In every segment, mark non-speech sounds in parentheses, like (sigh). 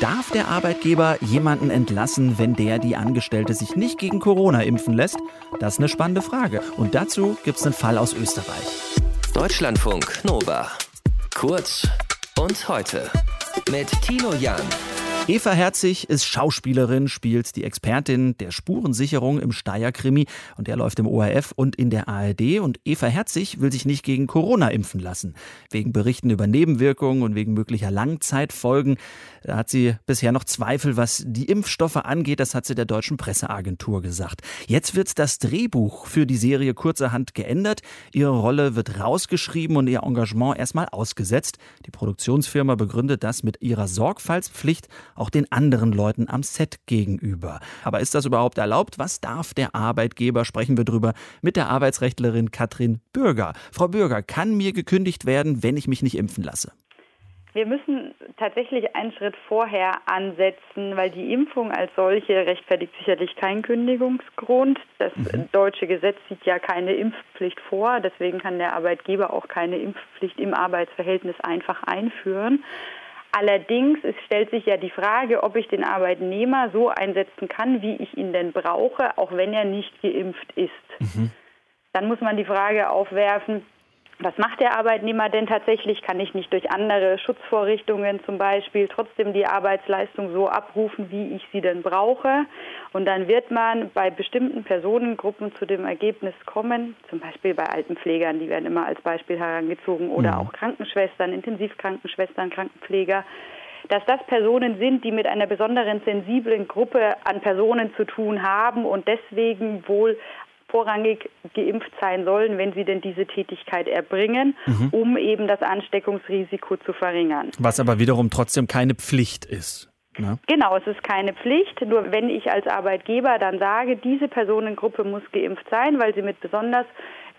Darf der Arbeitgeber jemanden entlassen, wenn der die Angestellte sich nicht gegen Corona impfen lässt? Das ist eine spannende Frage. Und dazu gibt es einen Fall aus Österreich. Deutschlandfunk Nova. Kurz und heute. Mit Tino Jan. Eva Herzig ist Schauspielerin, spielt die Expertin der Spurensicherung im Steyr-Krimi und der läuft im ORF und in der ARD. Und Eva Herzig will sich nicht gegen Corona impfen lassen. Wegen Berichten über Nebenwirkungen und wegen möglicher Langzeitfolgen. Da hat sie bisher noch Zweifel, was die Impfstoffe angeht. Das hat sie der deutschen Presseagentur gesagt. Jetzt wird das Drehbuch für die Serie kurzerhand geändert. Ihre Rolle wird rausgeschrieben und ihr Engagement erstmal ausgesetzt. Die Produktionsfirma begründet das mit ihrer Sorgfaltspflicht auch den anderen Leuten am Set gegenüber. Aber ist das überhaupt erlaubt? Was darf der Arbeitgeber? Sprechen wir drüber mit der Arbeitsrechtlerin Katrin Bürger. Frau Bürger, kann mir gekündigt werden, wenn ich mich nicht impfen lasse? Wir müssen tatsächlich einen Schritt vorher ansetzen, weil die Impfung als solche rechtfertigt sicherlich keinen Kündigungsgrund. Das mhm. deutsche Gesetz sieht ja keine Impfpflicht vor. Deswegen kann der Arbeitgeber auch keine Impfpflicht im Arbeitsverhältnis einfach einführen. Allerdings es stellt sich ja die Frage, ob ich den Arbeitnehmer so einsetzen kann, wie ich ihn denn brauche, auch wenn er nicht geimpft ist. Mhm. Dann muss man die Frage aufwerfen, was macht der Arbeitnehmer denn tatsächlich? Kann ich nicht durch andere Schutzvorrichtungen zum Beispiel trotzdem die Arbeitsleistung so abrufen, wie ich sie denn brauche? Und dann wird man bei bestimmten Personengruppen zu dem Ergebnis kommen, zum Beispiel bei Altenpflegern, die werden immer als Beispiel herangezogen, oder ja. Mhm. auch Krankenschwestern, Intensivkrankenschwestern, Krankenpfleger, dass das Personen sind, die mit einer besonderen sensiblen Gruppe an Personen zu tun haben und deswegen wohl vorrangig geimpft sein sollen, wenn sie denn diese Tätigkeit erbringen, mhm. um eben das Ansteckungsrisiko zu verringern. Was aber wiederum trotzdem keine Pflicht ist. Ne? Genau, es ist keine Pflicht. Nur wenn ich als Arbeitgeber dann sage, diese Personengruppe muss geimpft sein, weil sie mit besonders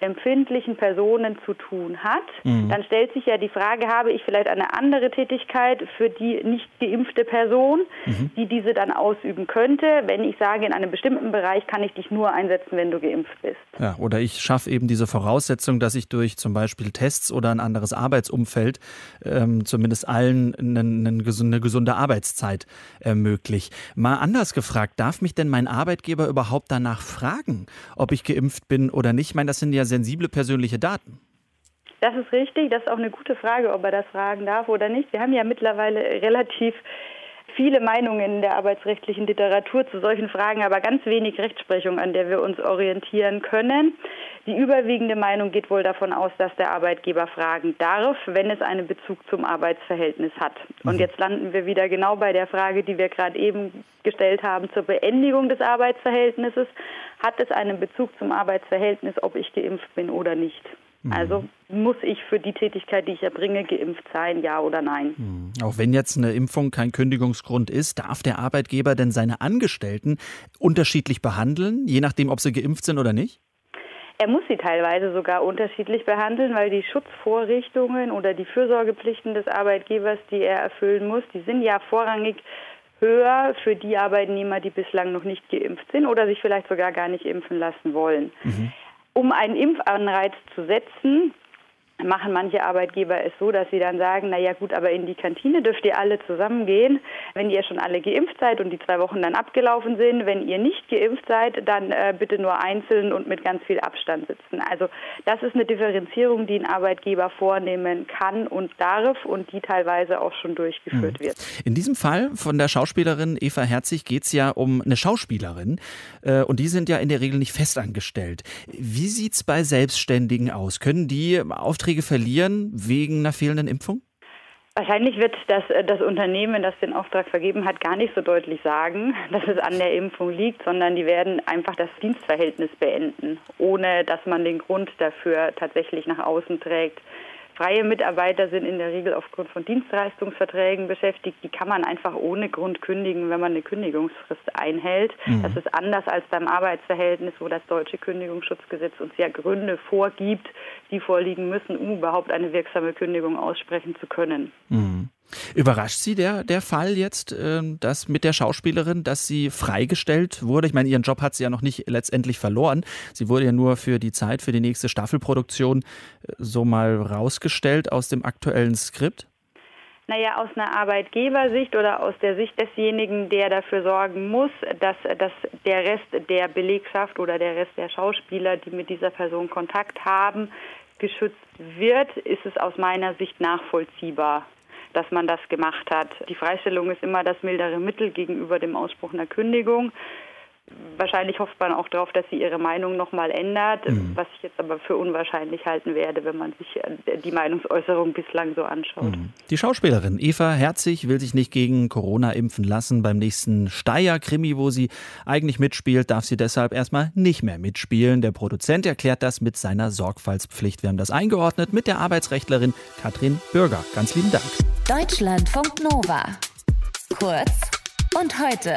empfindlichen Personen zu tun hat, mhm. dann stellt sich ja die Frage, habe ich vielleicht eine andere Tätigkeit für die nicht geimpfte Person, mhm. die diese dann ausüben könnte, wenn ich sage, in einem bestimmten Bereich kann ich dich nur einsetzen, wenn du geimpft bist. Ja, oder ich schaffe eben diese Voraussetzung, dass ich durch zum Beispiel Tests oder ein anderes Arbeitsumfeld ähm, zumindest allen eine, eine, gesunde Arbeitszeit ermögliche. Mal anders gefragt, darf mich denn mein Arbeitgeber überhaupt danach fragen, ob ich geimpft bin oder nicht? Ich meine, das sind ja sensible persönliche Daten. Das ist richtig. Das ist auch eine gute Frage, ob er das fragen darf oder nicht. Wir haben ja mittlerweile relativ viele Meinungen in der arbeitsrechtlichen Literatur zu solchen Fragen, aber ganz wenig Rechtsprechung, an der wir uns orientieren können. Die überwiegende Meinung geht wohl davon aus, dass der Arbeitgeber fragen darf, wenn es einen Bezug zum Arbeitsverhältnis hat. Und mhm. jetzt landen wir wieder genau bei der Frage, die wir gerade eben gestellt haben zur Beendigung des Arbeitsverhältnisses. Hat es einen Bezug zum Arbeitsverhältnis, ob ich geimpft bin oder nicht? Mhm. Also muss ich für die Tätigkeit, die ich erbringe, geimpft sein, ja oder nein? Mhm. Auch wenn jetzt eine Impfung kein Kündigungsgrund ist, darf der Arbeitgeber denn seine Angestellten unterschiedlich behandeln, je nachdem, ob sie geimpft sind oder nicht? Er muss sie teilweise sogar unterschiedlich behandeln, weil die Schutzvorrichtungen oder die Fürsorgepflichten des Arbeitgebers, die er erfüllen muss, die sind ja vorrangig höher für die Arbeitnehmer, die bislang noch nicht geimpft sind oder sich vielleicht sogar gar nicht impfen lassen wollen. Mhm. Um einen Impfanreiz zu setzen, machen manche Arbeitgeber es so, dass sie dann sagen, na ja gut, aber in die Kantine dürft ihr alle zusammengehen, wenn ihr schon alle geimpft seid und die zwei Wochen dann abgelaufen sind. Wenn ihr nicht geimpft seid, dann äh, bitte nur einzeln und mit ganz viel Abstand sitzen. Also das ist eine Differenzierung, die ein Arbeitgeber vornehmen kann und darf und die teilweise auch schon durchgeführt mhm. wird. In diesem Fall von der Schauspielerin Eva Herzig geht es ja um eine Schauspielerin äh, und die sind ja in der Regel nicht festangestellt. Wie sieht es bei Selbstständigen aus? Können die Aufträge Aufträge verlieren wegen einer fehlenden Impfung? Wahrscheinlich wird das, äh, das Unternehmen, das den Auftrag vergeben hat, gar nicht so deutlich sagen, (laughs) dass es an der Impfung liegt, sondern die werden einfach das Dienstverhältnis beenden, ohne dass man den Grund dafür tatsächlich nach außen trägt. Freie Mitarbeiter sind in der Regel aufgrund von Dienstleistungsverträgen beschäftigt. Die kann man einfach ohne Grund kündigen, wenn man eine Kündigungsfrist einhält. Mhm. Das ist anders als beim Arbeitsverhältnis, wo das deutsche Kündigungsschutzgesetz uns ja Gründe vorgibt, die vorliegen müssen, um überhaupt eine wirksame Kündigung aussprechen zu können. Mhm. Überrascht Sie der, der Fall jetzt, äh, dass mit der Schauspielerin, dass sie freigestellt wurde? Ich meine, ihren Job hat sie ja noch nicht letztendlich verloren. Sie wurde ja nur für die Zeit, für die nächste Staffelproduktion äh, so mal rausgestellt aus dem aktuellen Skript. Naja, aus einer Arbeitgebersicht oder aus der Sicht desjenigen, der dafür sorgen muss, dass, dass der Rest der Belegschaft oder der Rest der Schauspieler, die mit dieser Person Kontakt haben, geschützt wird, ist es aus meiner Sicht nachvollziehbar, dass man das gemacht hat. Die Freistellung ist immer das mildere Mittel gegenüber dem Ausspruch einer Kündigung. Wahrscheinlich hofft man auch darauf, dass sie ihre Meinung nochmal ändert, mhm. was ich jetzt aber für unwahrscheinlich halten werde, wenn man sich äh, die Meinungsäußerung bislang so anschaut. Mhm. Die Schauspielerin Eva Herzig will sich nicht gegen Corona impfen lassen. Beim nächsten Steyr-Krimi, wo sie eigentlich mitspielt, darf sie deshalb erstmal nicht mehr mitspielen. Der Produzent erklärt das mit seiner Sorgfaltspflicht. Wir haben das eingeordnet mit der Arbeitsrechtlerin Katrin Bürger. Ganz lieben Dank. Deutschlandfunk Nova. Kurz und heute.